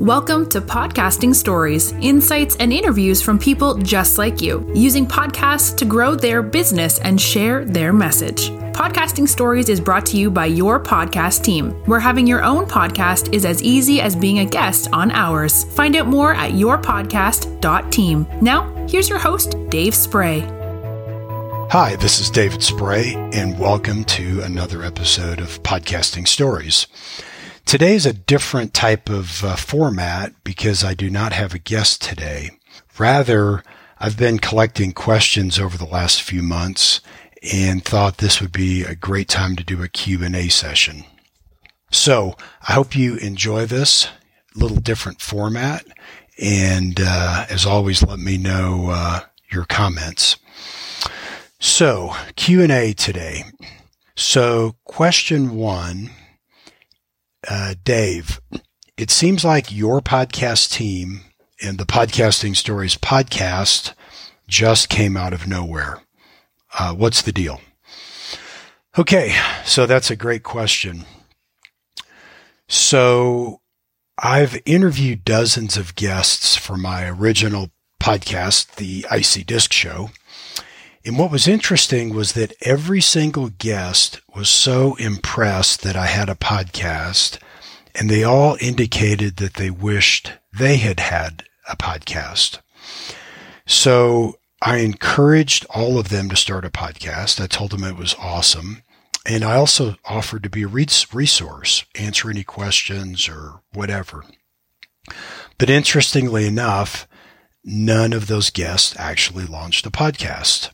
Welcome to Podcasting Stories, insights and interviews from people just like you, using podcasts to grow their business and share their message. Podcasting Stories is brought to you by your podcast team, where having your own podcast is as easy as being a guest on ours. Find out more at yourpodcast.team. Now, here's your host, Dave Spray. Hi, this is David Spray, and welcome to another episode of Podcasting Stories. Today is a different type of uh, format because I do not have a guest today. Rather, I've been collecting questions over the last few months and thought this would be a great time to do a Q&A session. So I hope you enjoy this little different format. And uh, as always, let me know uh, your comments. So Q&A today. So question one uh, Dave, it seems like your podcast team and the Podcasting Stories podcast just came out of nowhere. Uh, what's the deal? Okay, so that's a great question. So I've interviewed dozens of guests for my original podcast, The IC Disc Show. And what was interesting was that every single guest was so impressed that I had a podcast, and they all indicated that they wished they had had a podcast. So I encouraged all of them to start a podcast. I told them it was awesome. And I also offered to be a resource, answer any questions or whatever. But interestingly enough, none of those guests actually launched a podcast.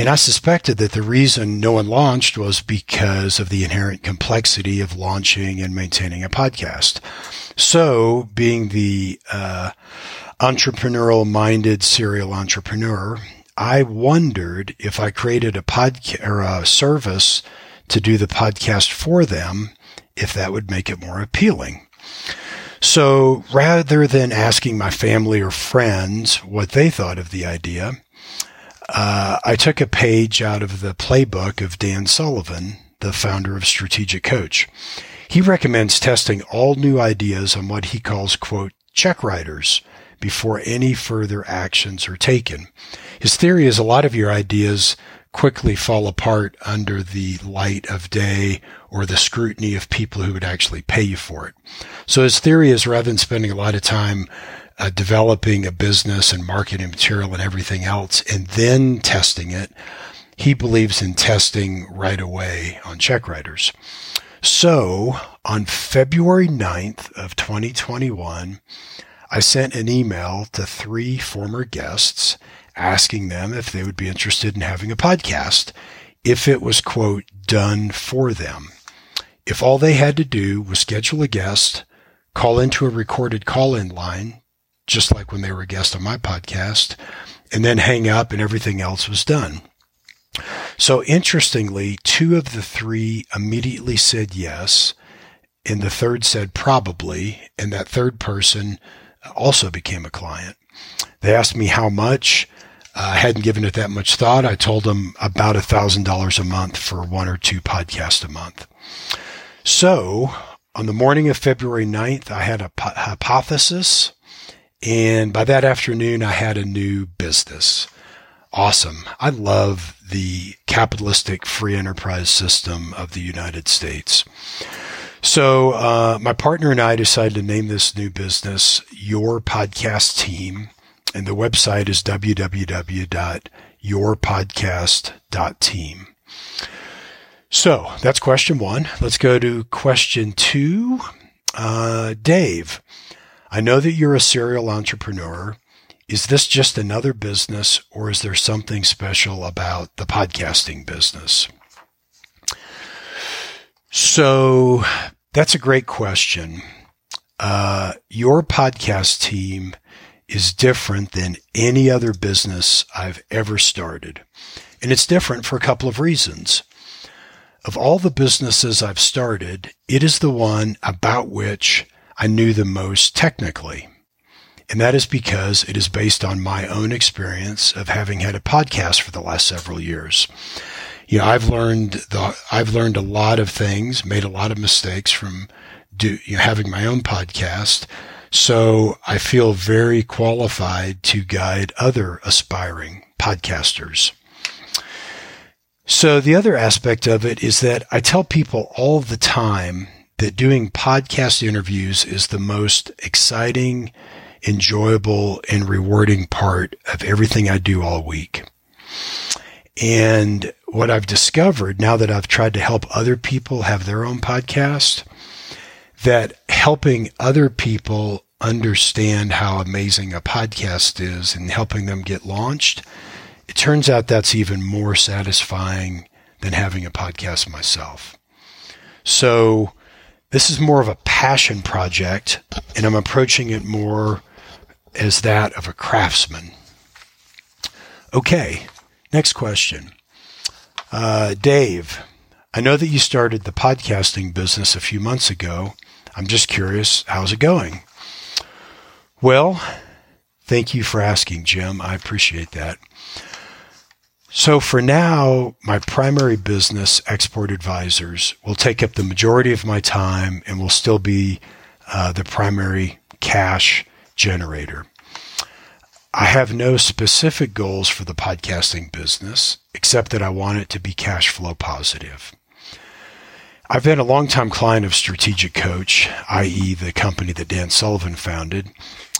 And I suspected that the reason no one launched was because of the inherent complexity of launching and maintaining a podcast. So, being the uh, entrepreneurial minded serial entrepreneur, I wondered if I created a podcast or a service to do the podcast for them, if that would make it more appealing. So rather than asking my family or friends what they thought of the idea, uh, I took a page out of the playbook of Dan Sullivan, the founder of Strategic Coach. He recommends testing all new ideas on what he calls, quote, check writers before any further actions are taken. His theory is a lot of your ideas quickly fall apart under the light of day or the scrutiny of people who would actually pay you for it. So his theory is rather than spending a lot of time uh, developing a business and marketing material and everything else and then testing it. He believes in testing right away on check writers. So on February 9th of 2021, I sent an email to three former guests asking them if they would be interested in having a podcast if it was, quote, done for them. If all they had to do was schedule a guest, call into a recorded call in line, just like when they were a guest on my podcast, and then hang up and everything else was done. So interestingly, two of the three immediately said yes, and the third said probably, and that third person also became a client. They asked me how much. Uh, I hadn't given it that much thought. I told them about a thousand dollars a month for one or two podcasts a month. So on the morning of February 9th, I had a hypothesis and by that afternoon, I had a new business. Awesome. I love the capitalistic free enterprise system of the United States. So, uh, my partner and I decided to name this new business Your Podcast Team. And the website is www.yourpodcast.team. So that's question one. Let's go to question two. Uh, Dave, I know that you're a serial entrepreneur. Is this just another business or is there something special about the podcasting business? So that's a great question. Uh, your podcast team is different than any other business I've ever started. And it's different for a couple of reasons. Of all the businesses I've started, it is the one about which I knew the most technically. And that is because it is based on my own experience of having had a podcast for the last several years. You know, I've learned the, I've learned a lot of things, made a lot of mistakes from do, you know, having my own podcast. So I feel very qualified to guide other aspiring podcasters. So the other aspect of it is that I tell people all the time that doing podcast interviews is the most exciting, enjoyable, and rewarding part of everything I do all week. And what I've discovered now that I've tried to help other people have their own podcast, that helping other people understand how amazing a podcast is and helping them get launched, it turns out that's even more satisfying than having a podcast myself. So this is more of a passion project and I'm approaching it more as that of a craftsman. Okay. Next question. Uh, Dave, I know that you started the podcasting business a few months ago. I'm just curious, how's it going? Well, thank you for asking, Jim. I appreciate that. So for now, my primary business, Export Advisors, will take up the majority of my time and will still be uh, the primary cash generator. I have no specific goals for the podcasting business, except that I want it to be cash flow positive. I've been a longtime client of Strategic Coach, i.e., the company that Dan Sullivan founded,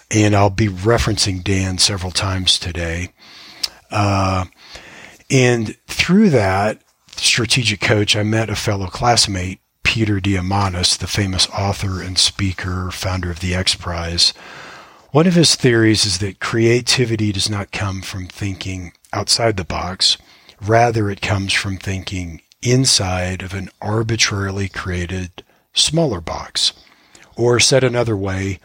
and I'll be referencing Dan several times today. Uh, and through that Strategic Coach, I met a fellow classmate, Peter Diamandis, the famous author and speaker, founder of the X Prize one of his theories is that creativity does not come from thinking outside the box. Rather, it comes from thinking inside of an arbitrarily created smaller box. Or said another way,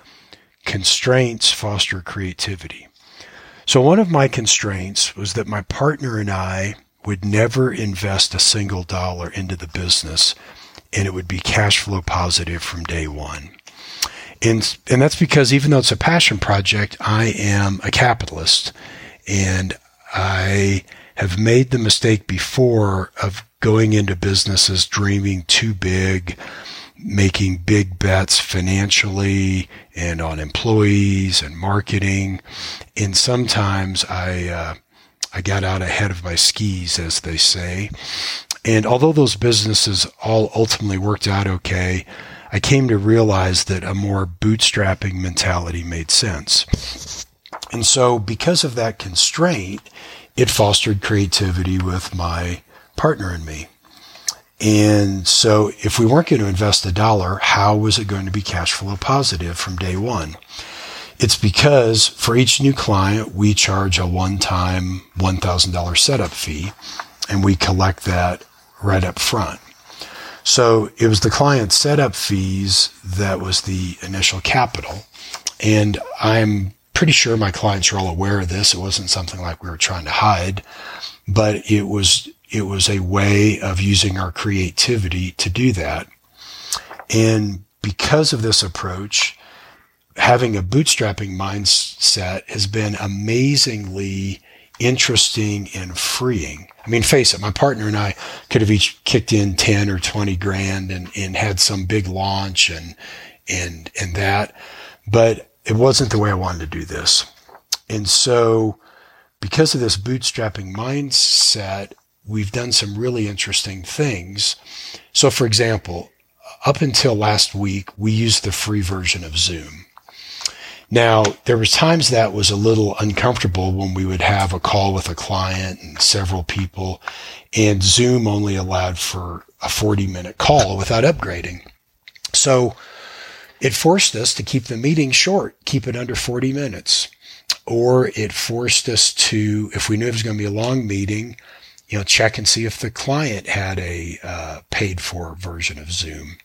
constraints foster creativity. So one of my constraints was that my partner and I would never invest a single dollar into the business and it would be cash flow positive from day one. And, and that's because even though it's a passion project, I am a capitalist and I have made the mistake before of going into businesses dreaming too big, making big bets financially and on employees and marketing. And sometimes I, uh, I got out ahead of my skis, as they say. And although those businesses all ultimately worked out okay, I came to realize that a more bootstrapping mentality made sense. And so, because of that constraint, it fostered creativity with my partner and me. And so, if we weren't going to invest a dollar, how was it going to be cash flow positive from day one? It's because for each new client, we charge a one time $1,000 setup fee and we collect that right up front. So it was the client setup fees that was the initial capital. And I'm pretty sure my clients are all aware of this. It wasn't something like we were trying to hide, but it was, it was a way of using our creativity to do that. And because of this approach, having a bootstrapping mindset has been amazingly interesting and freeing. I mean, face it, my partner and I could have each kicked in 10 or 20 grand and, and had some big launch and, and, and that, but it wasn't the way I wanted to do this. And so because of this bootstrapping mindset, we've done some really interesting things. So for example, up until last week, we used the free version of Zoom. Now, there was times that was a little uncomfortable when we would have a call with a client and several people and Zoom only allowed for a 40 minute call without upgrading. So it forced us to keep the meeting short, keep it under 40 minutes. Or it forced us to, if we knew it was going to be a long meeting, you know, check and see if the client had a uh, paid for version of Zoom.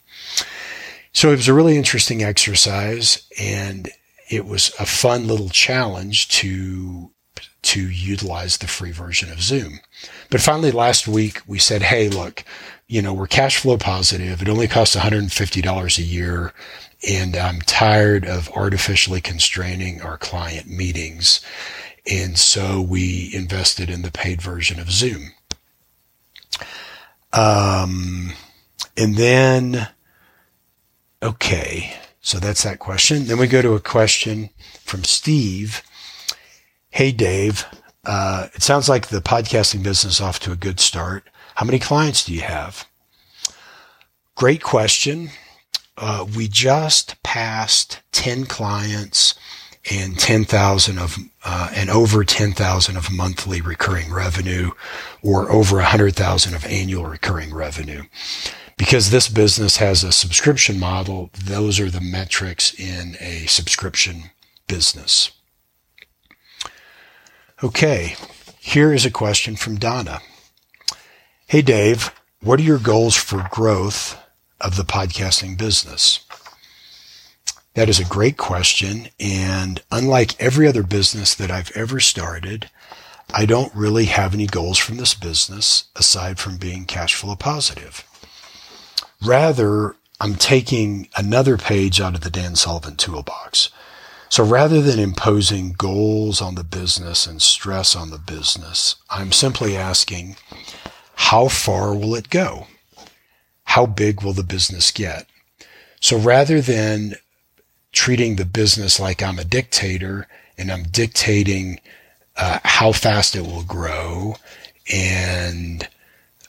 So it was a really interesting exercise and it was a fun little challenge to to utilize the free version of Zoom. But finally last week we said, "Hey, look, you know, we're cash flow positive. It only costs $150 a year and I'm tired of artificially constraining our client meetings." And so we invested in the paid version of Zoom. Um, and then, okay, So that's that question. Then we go to a question from Steve. Hey, Dave. Uh, it sounds like the podcasting business off to a good start. How many clients do you have? Great question. Uh, we just passed 10 clients and 10,000 of, uh, and over 10,000 of monthly recurring revenue or over 100,000 of annual recurring revenue. Because this business has a subscription model, those are the metrics in a subscription business. Okay, here is a question from Donna. Hey Dave, what are your goals for growth of the podcasting business? That is a great question. And unlike every other business that I've ever started, I don't really have any goals from this business aside from being cash flow positive. Rather, I'm taking another page out of the Dan Sullivan toolbox. So rather than imposing goals on the business and stress on the business, I'm simply asking, how far will it go? How big will the business get? So rather than treating the business like I'm a dictator and I'm dictating uh, how fast it will grow and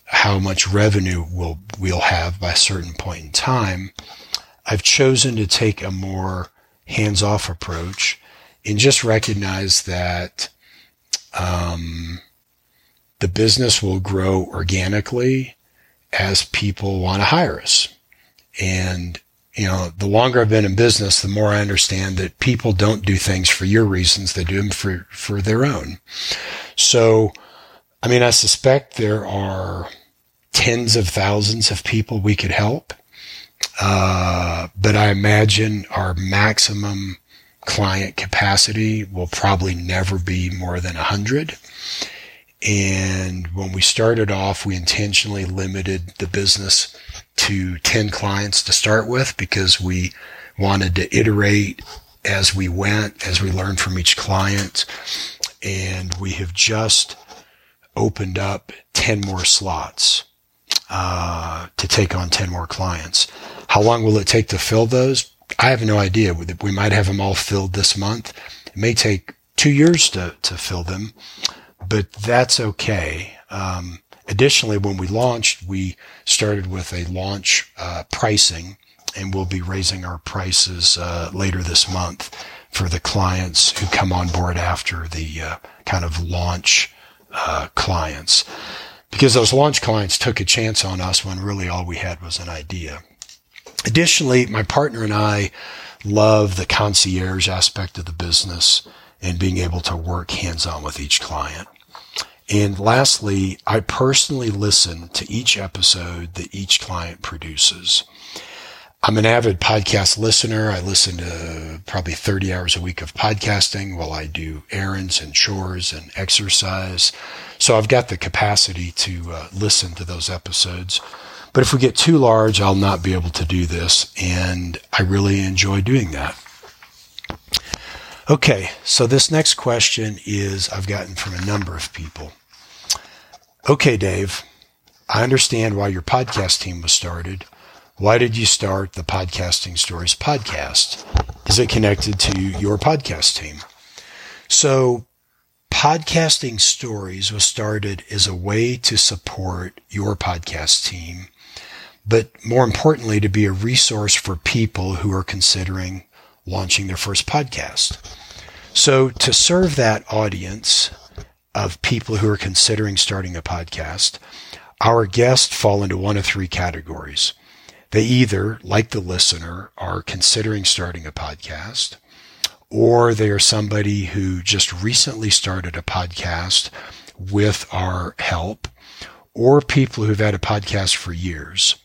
how much revenue we'll, we'll have by a certain point in time, I've chosen to take a more hands off approach and just recognize that um, the business will grow organically as people want to hire us. And you know, the longer I've been in business, the more I understand that people don't do things for your reasons. They do them for, for their own. So, I mean, I suspect there are tens of thousands of people we could help. Uh, but I imagine our maximum client capacity will probably never be more than a hundred. And when we started off, we intentionally limited the business to 10 clients to start with because we wanted to iterate as we went, as we learned from each client. And we have just opened up 10 more slots uh, to take on 10 more clients. How long will it take to fill those? I have no idea. We might have them all filled this month. It may take two years to, to fill them, but that's okay. Um, Additionally, when we launched, we started with a launch uh, pricing, and we'll be raising our prices uh, later this month for the clients who come on board after the uh, kind of launch uh, clients. Because those launch clients took a chance on us when really all we had was an idea. Additionally, my partner and I love the concierge aspect of the business and being able to work hands on with each client. And lastly, I personally listen to each episode that each client produces. I'm an avid podcast listener. I listen to probably 30 hours a week of podcasting while I do errands and chores and exercise. So I've got the capacity to uh, listen to those episodes. But if we get too large, I'll not be able to do this. And I really enjoy doing that. Okay, so this next question is I've gotten from a number of people. Okay, Dave, I understand why your podcast team was started. Why did you start the Podcasting Stories podcast? Is it connected to your podcast team? So, Podcasting Stories was started as a way to support your podcast team, but more importantly, to be a resource for people who are considering launching their first podcast. So, to serve that audience, of people who are considering starting a podcast, our guests fall into one of three categories. They either, like the listener, are considering starting a podcast, or they are somebody who just recently started a podcast with our help, or people who've had a podcast for years.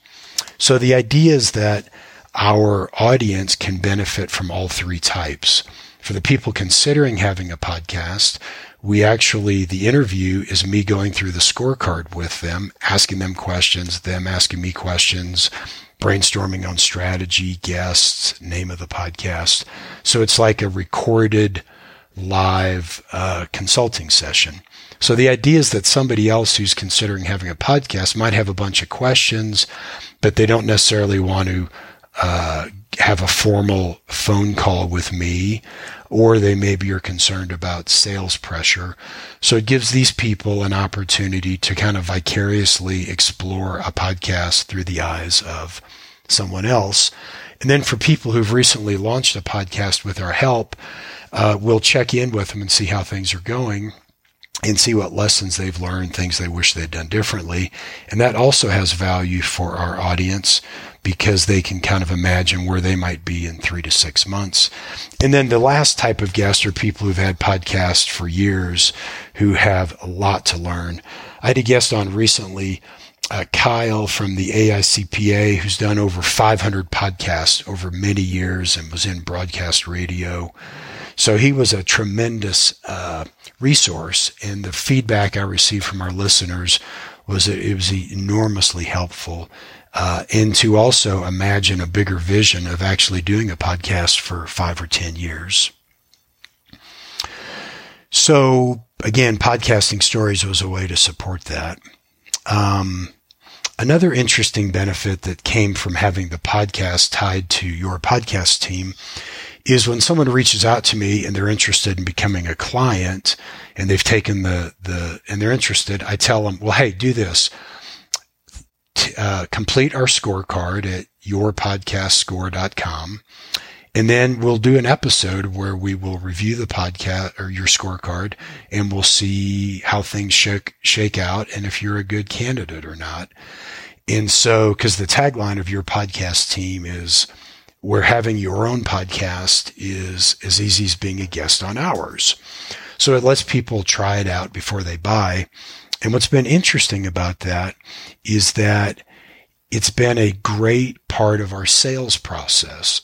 So the idea is that our audience can benefit from all three types. For the people considering having a podcast, we actually, the interview is me going through the scorecard with them, asking them questions, them asking me questions, brainstorming on strategy, guests, name of the podcast. So it's like a recorded live uh, consulting session. So the idea is that somebody else who's considering having a podcast might have a bunch of questions, but they don't necessarily want to uh, have a formal phone call with me, or they maybe are concerned about sales pressure. So it gives these people an opportunity to kind of vicariously explore a podcast through the eyes of someone else. And then for people who've recently launched a podcast with our help, uh, we'll check in with them and see how things are going and see what lessons they've learned, things they wish they'd done differently. And that also has value for our audience because they can kind of imagine where they might be in three to six months. And then the last type of guest are people who've had podcasts for years who have a lot to learn. I had a guest on recently, uh, Kyle from the AICPA, who's done over 500 podcasts over many years and was in broadcast radio. So he was a tremendous uh, resource, and the feedback I received from our listeners was that it was enormously helpful. Uh, and to also imagine a bigger vision of actually doing a podcast for five or 10 years. So again, podcasting stories was a way to support that. Um, another interesting benefit that came from having the podcast tied to your podcast team is when someone reaches out to me and they're interested in becoming a client and they've taken the, the, and they're interested, I tell them, well, hey, do this. Uh, complete our scorecard at yourpodcastscore.com. And then we'll do an episode where we will review the podcast or your scorecard and we'll see how things shake, shake out and if you're a good candidate or not. And so, cause the tagline of your podcast team is where having your own podcast is as easy as being a guest on ours. So it lets people try it out before they buy. And what's been interesting about that is that it's been a great part of our sales process.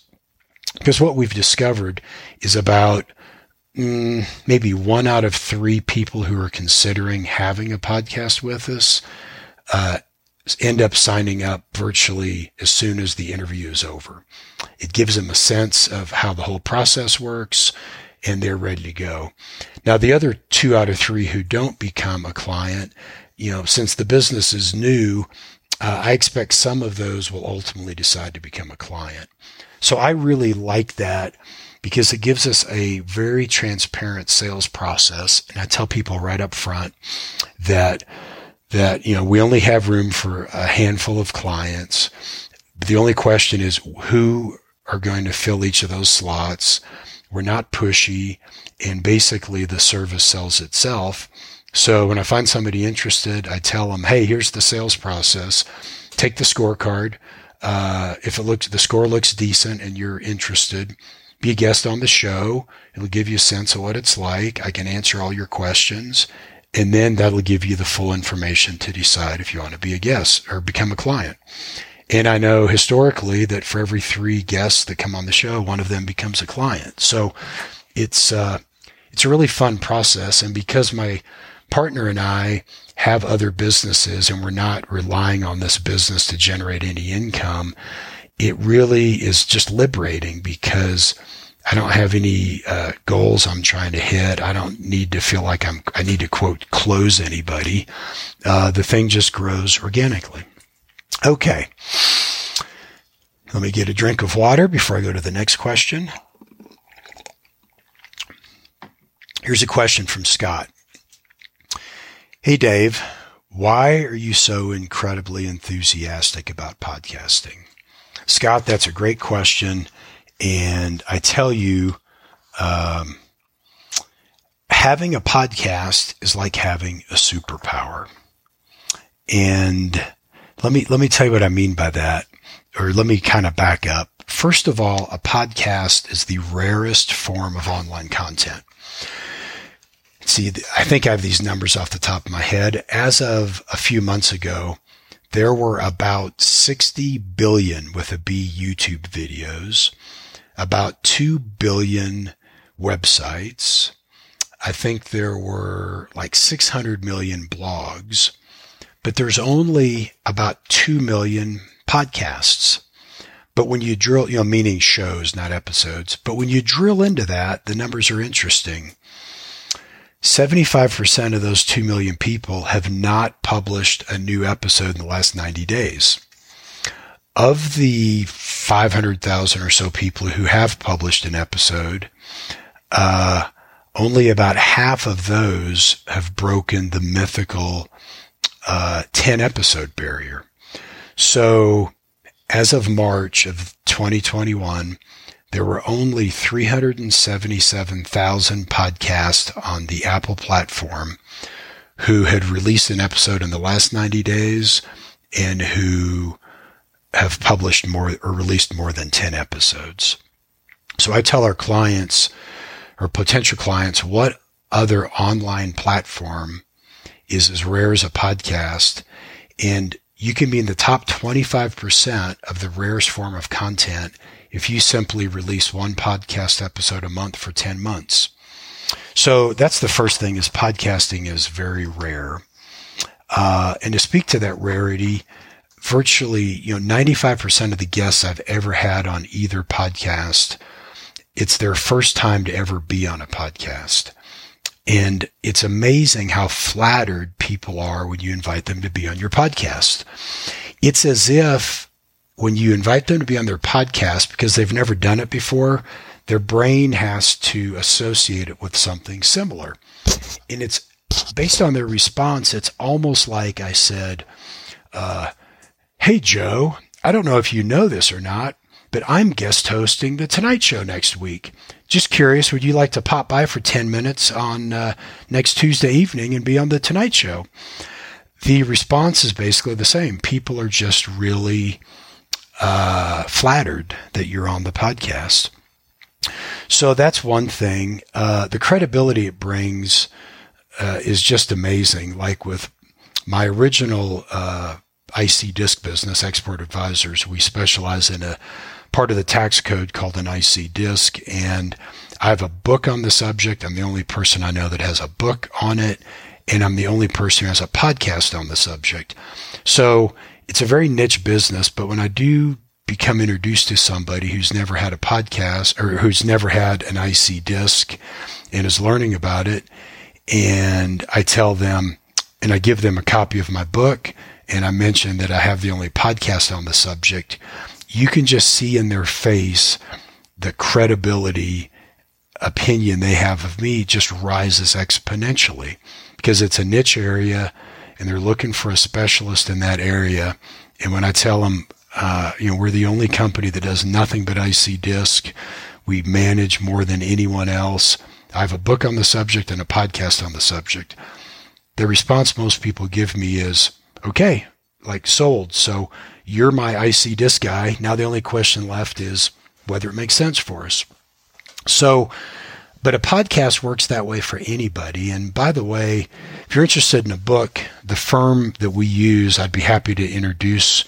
Because what we've discovered is about mm, maybe one out of three people who are considering having a podcast with us uh, end up signing up virtually as soon as the interview is over. It gives them a sense of how the whole process works and they're ready to go. Now, the other two out of three who don't become a client, you know, since the business is new, uh, I expect some of those will ultimately decide to become a client. So I really like that because it gives us a very transparent sales process. And I tell people right up front that that, you know, we only have room for a handful of clients. The only question is who are going to fill each of those slots. We're not pushy and basically the service sells itself. So when I find somebody interested, I tell them, Hey, here's the sales process. Take the scorecard. Uh, if it looks, the score looks decent and you're interested, be a guest on the show. It'll give you a sense of what it's like. I can answer all your questions and then that'll give you the full information to decide if you want to be a guest or become a client. And I know historically that for every three guests that come on the show, one of them becomes a client. So it's, uh, it's a really fun process. And because my partner and I have other businesses and we're not relying on this business to generate any income, it really is just liberating because I don't have any uh, goals I'm trying to hit. I don't need to feel like I'm. I need to quote close anybody. Uh, the thing just grows organically. Okay. Let me get a drink of water before I go to the next question. Here's a question from Scott. Hey, Dave, why are you so incredibly enthusiastic about podcasting? Scott, that's a great question. And I tell you, um, having a podcast is like having a superpower. And let me, let me tell you what I mean by that, or let me kind of back up. First of all, a podcast is the rarest form of online content. See, I think I have these numbers off the top of my head. As of a few months ago, there were about 60 billion with a B YouTube videos about 2 billion websites. I think there were like 600 million blogs, but there's only about 2 million podcasts. But when you drill, you know, meaning shows, not episodes, but when you drill into that, the numbers are interesting. 75% of those 2 million people have not published a new episode in the last 90 days. of the 500,000 or so people who have published an episode, uh, only about half of those have broken the mythical uh, 10 episode barrier. So as of March of 2021, there were only 377,000 podcasts on the Apple platform who had released an episode in the last 90 days and who have published more or released more than 10 episodes. So I tell our clients or potential clients what other online platform is as rare as a podcast and you can be in the top 25% of the rarest form of content if you simply release one podcast episode a month for 10 months. So that's the first thing is podcasting is very rare. Uh, and to speak to that rarity, virtually, you know, 95% of the guests I've ever had on either podcast, it's their first time to ever be on a podcast. And it's amazing how flattered people are when you invite them to be on your podcast. It's as if when you invite them to be on their podcast because they've never done it before, their brain has to associate it with something similar. And it's based on their response, it's almost like I said, uh, Hey, Joe, I don't know if you know this or not, but I'm guest hosting The Tonight Show next week. Just curious, would you like to pop by for 10 minutes on uh, next Tuesday evening and be on The Tonight Show? The response is basically the same. People are just really uh, flattered that you're on the podcast. So that's one thing. Uh, the credibility it brings uh, is just amazing. Like with my original uh, IC disc business, Export Advisors, we specialize in a part of the tax code called an IC disc. And I have a book on the subject. I'm the only person I know that has a book on it. And I'm the only person who has a podcast on the subject. So it's a very niche business, but when I do become introduced to somebody who's never had a podcast or who's never had an IC disc and is learning about it, and I tell them and I give them a copy of my book and I mention that I have the only podcast on the subject, you can just see in their face the credibility opinion they have of me just rises exponentially because it's a niche area and they're looking for a specialist in that area. And when I tell them uh, you know, we're the only company that does nothing but IC disc. We manage more than anyone else. I have a book on the subject and a podcast on the subject. The response most people give me is, okay, like sold. So you're my IC disc guy. Now the only question left is whether it makes sense for us. So, but a podcast works that way for anybody. And by the way, if you're interested in a book, the firm that we use, I'd be happy to introduce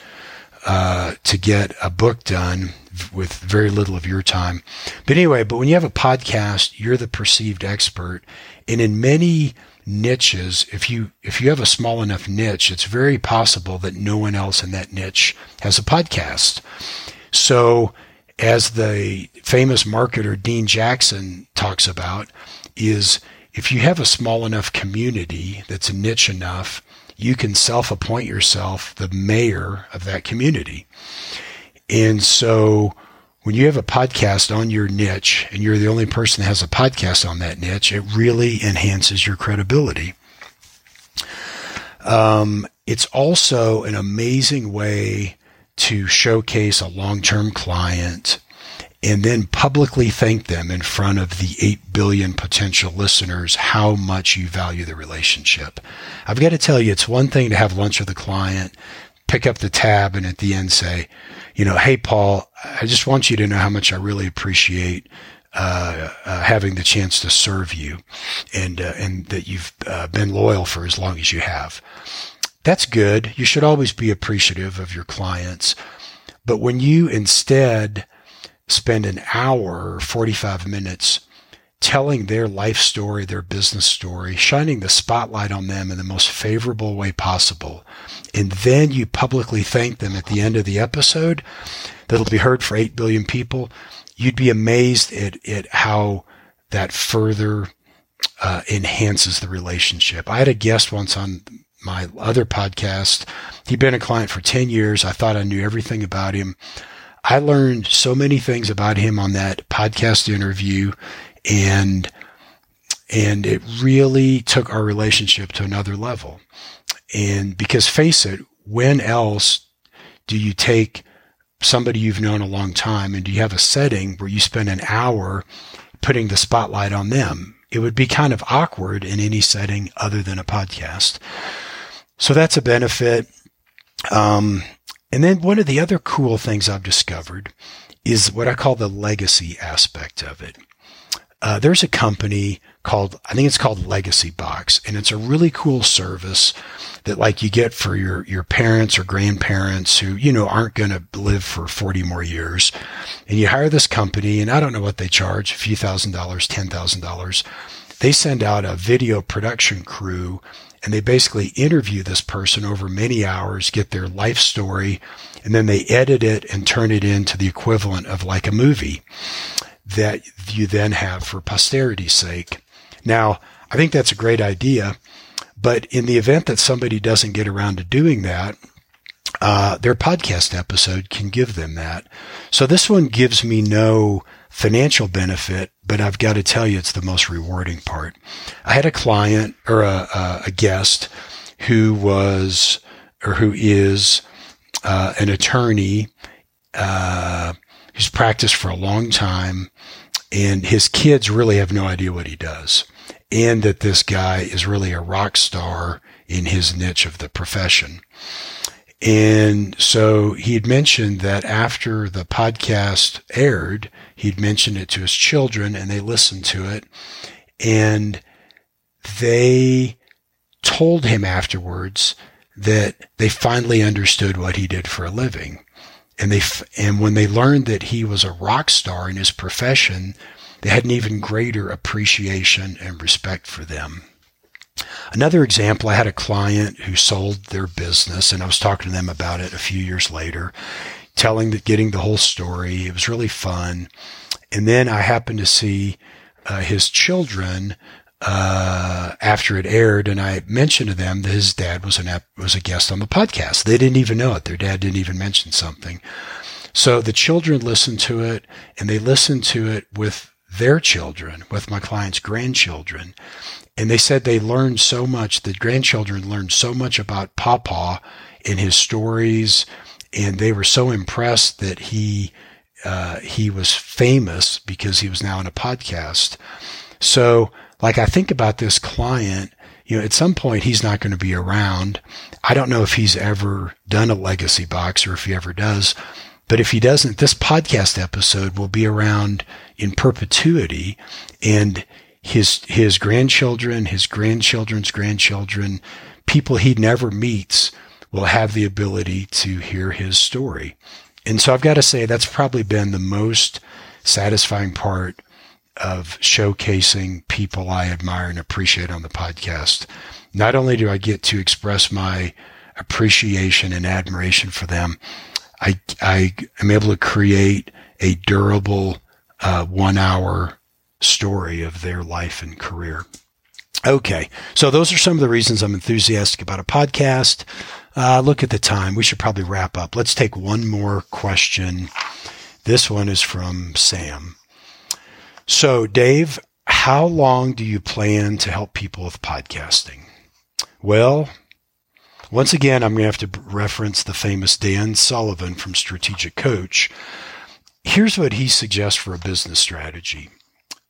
uh, to get a book done with very little of your time. But anyway, but when you have a podcast, you're the perceived expert. And in many niches, if you if you have a small enough niche, it's very possible that no one else in that niche has a podcast. So as the famous marketer Dean Jackson talks about, is if you have a small enough community that's niche enough, you can self appoint yourself the mayor of that community. And so when you have a podcast on your niche and you're the only person that has a podcast on that niche, it really enhances your credibility. Um, it's also an amazing way to showcase a long term client and then publicly thank them in front of the 8 billion potential listeners how much you value the relationship. I've got to tell you, it's one thing to have lunch with a client, pick up the tab, and at the end say, you know, hey, Paul, I just want you to know how much I really appreciate uh, uh, having the chance to serve you and, uh, and that you've uh, been loyal for as long as you have. That's good. You should always be appreciative of your clients. But when you instead spend an hour or 45 minutes telling their life story, their business story, shining the spotlight on them in the most favorable way possible. And then you publicly thank them at the end of the episode that'll be heard for 8 billion people. You'd be amazed at, at how that further uh, enhances the relationship. I had a guest once on my other podcast. He'd been a client for 10 years. I thought I knew everything about him. I learned so many things about him on that podcast interview and and it really took our relationship to another level. And because face it, when else do you take somebody you've known a long time and do you have a setting where you spend an hour putting the spotlight on them? It would be kind of awkward in any setting other than a podcast. So that's a benefit. Um, and then one of the other cool things I've discovered is what I call the legacy aspect of it. Uh, there's a company called, I think it's called Legacy Box, and it's a really cool service that like you get for your, your parents or grandparents who, you know, aren't going to live for 40 more years. And you hire this company, and I don't know what they charge, a few thousand dollars, $10,000. They send out a video production crew and they basically interview this person over many hours, get their life story, and then they edit it and turn it into the equivalent of like a movie that you then have for posterity's sake. Now, I think that's a great idea, but in the event that somebody doesn't get around to doing that, uh, their podcast episode can give them that. So this one gives me no financial benefit, but I've got to tell you, it's the most rewarding part. I had a client or a, a guest who was or who is uh, an attorney uh, who's practiced for a long time, and his kids really have no idea what he does, and that this guy is really a rock star in his niche of the profession. And so he had mentioned that after the podcast aired, he'd mentioned it to his children and they listened to it. And they told him afterwards that they finally understood what he did for a living. And they, and when they learned that he was a rock star in his profession, they had an even greater appreciation and respect for them. Another example, I had a client who sold their business and I was talking to them about it a few years later, telling that getting the whole story. It was really fun. And then I happened to see uh, his children uh, after it aired, and I mentioned to them that his dad was an was a guest on the podcast. They didn't even know it. Their dad didn't even mention something. So the children listened to it, and they listened to it with their children, with my client's grandchildren. And they said they learned so much, the grandchildren learned so much about Papa in his stories, and they were so impressed that he uh, he was famous because he was now in a podcast. So, like, I think about this client, you know, at some point he's not going to be around. I don't know if he's ever done a legacy box or if he ever does. But if he doesn't, this podcast episode will be around in perpetuity and his, his grandchildren, his grandchildren's grandchildren, people he never meets will have the ability to hear his story. And so I've got to say that's probably been the most satisfying part of showcasing people I admire and appreciate on the podcast. Not only do I get to express my appreciation and admiration for them, I, I am able to create a durable uh, one hour story of their life and career. Okay, so those are some of the reasons I'm enthusiastic about a podcast. Uh, look at the time. We should probably wrap up. Let's take one more question. This one is from Sam. So, Dave, how long do you plan to help people with podcasting? Well, once again, I'm going to have to reference the famous Dan Sullivan from Strategic Coach. Here's what he suggests for a business strategy.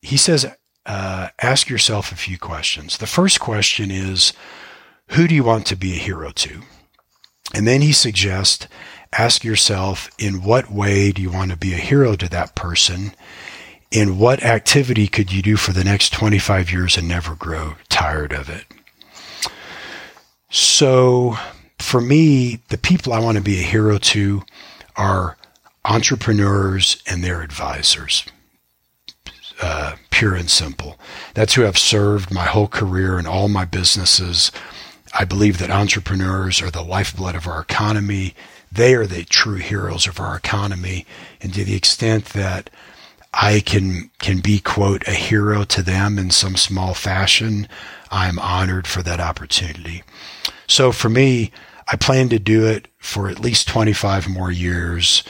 He says, uh, ask yourself a few questions. The first question is, who do you want to be a hero to? And then he suggests, ask yourself, in what way do you want to be a hero to that person? In what activity could you do for the next 25 years and never grow tired of it? So for me, the people I want to be a hero to are entrepreneurs and their advisors. Uh, pure and simple. That's who I've served my whole career and all my businesses. I believe that entrepreneurs are the lifeblood of our economy. They are the true heroes of our economy. And to the extent that I can, can be, quote, a hero to them in some small fashion, I'm honored for that opportunity. So for me, I plan to do it for at least 25 more years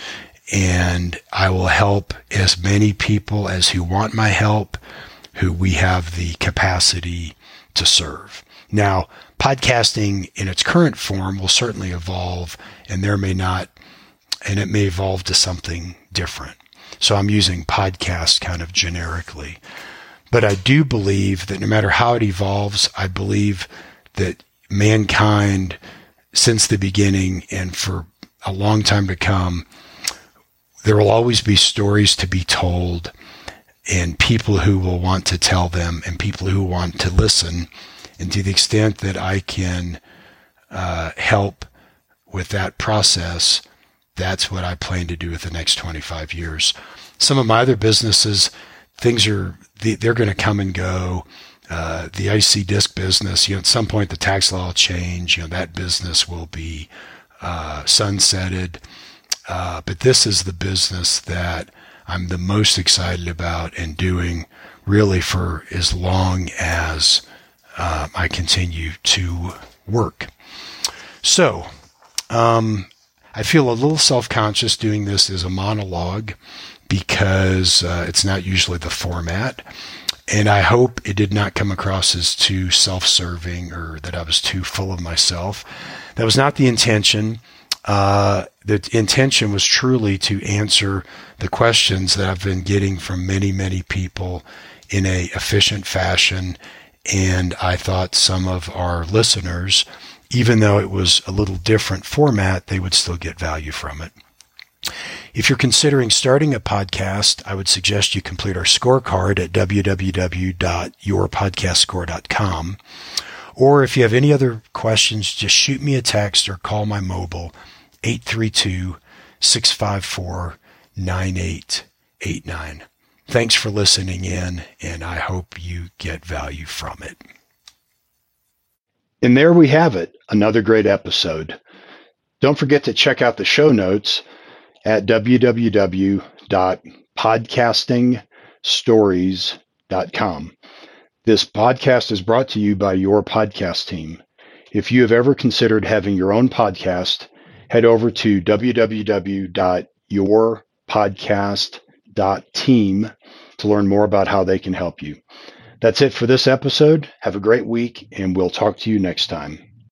and I will help as many people as who want my help, who we have the capacity to serve. Now, podcasting in its current form will certainly evolve and there may not, and it may evolve to something different. So I'm using podcast kind of generically. But I do believe that no matter how it evolves, I believe that mankind since the beginning and for a long time to come, there will always be stories to be told and people who will want to tell them and people who want to listen. And to the extent that I can uh, help with that process, that's what I plan to do with the next 25 years. Some of my other businesses, things are, they're going to come and go. Uh, the IC Disc business, you know, at some point the tax law will change. You know, that business will be uh, sunsetted. Uh, but this is the business that I'm the most excited about and doing really for as long as uh, I continue to work. So, um, I feel a little self conscious doing this as a monologue because uh, it's not usually the format. And I hope it did not come across as too self serving or that I was too full of myself. That was not the intention. Uh, the intention was truly to answer the questions that I've been getting from many, many people in a efficient fashion. And I thought some of our listeners, even though it was a little different format, they would still get value from it. If you're considering starting a podcast, I would suggest you complete our scorecard at www.yourpodcastscore.com. Or if you have any other questions, just shoot me a text or call my mobile 832 654 9889. Thanks for listening in, and I hope you get value from it. And there we have it, another great episode. Don't forget to check out the show notes at www.podcastingstories.com. This podcast is brought to you by your podcast team. If you have ever considered having your own podcast, head over to www.yourpodcast.team to learn more about how they can help you. That's it for this episode. Have a great week, and we'll talk to you next time.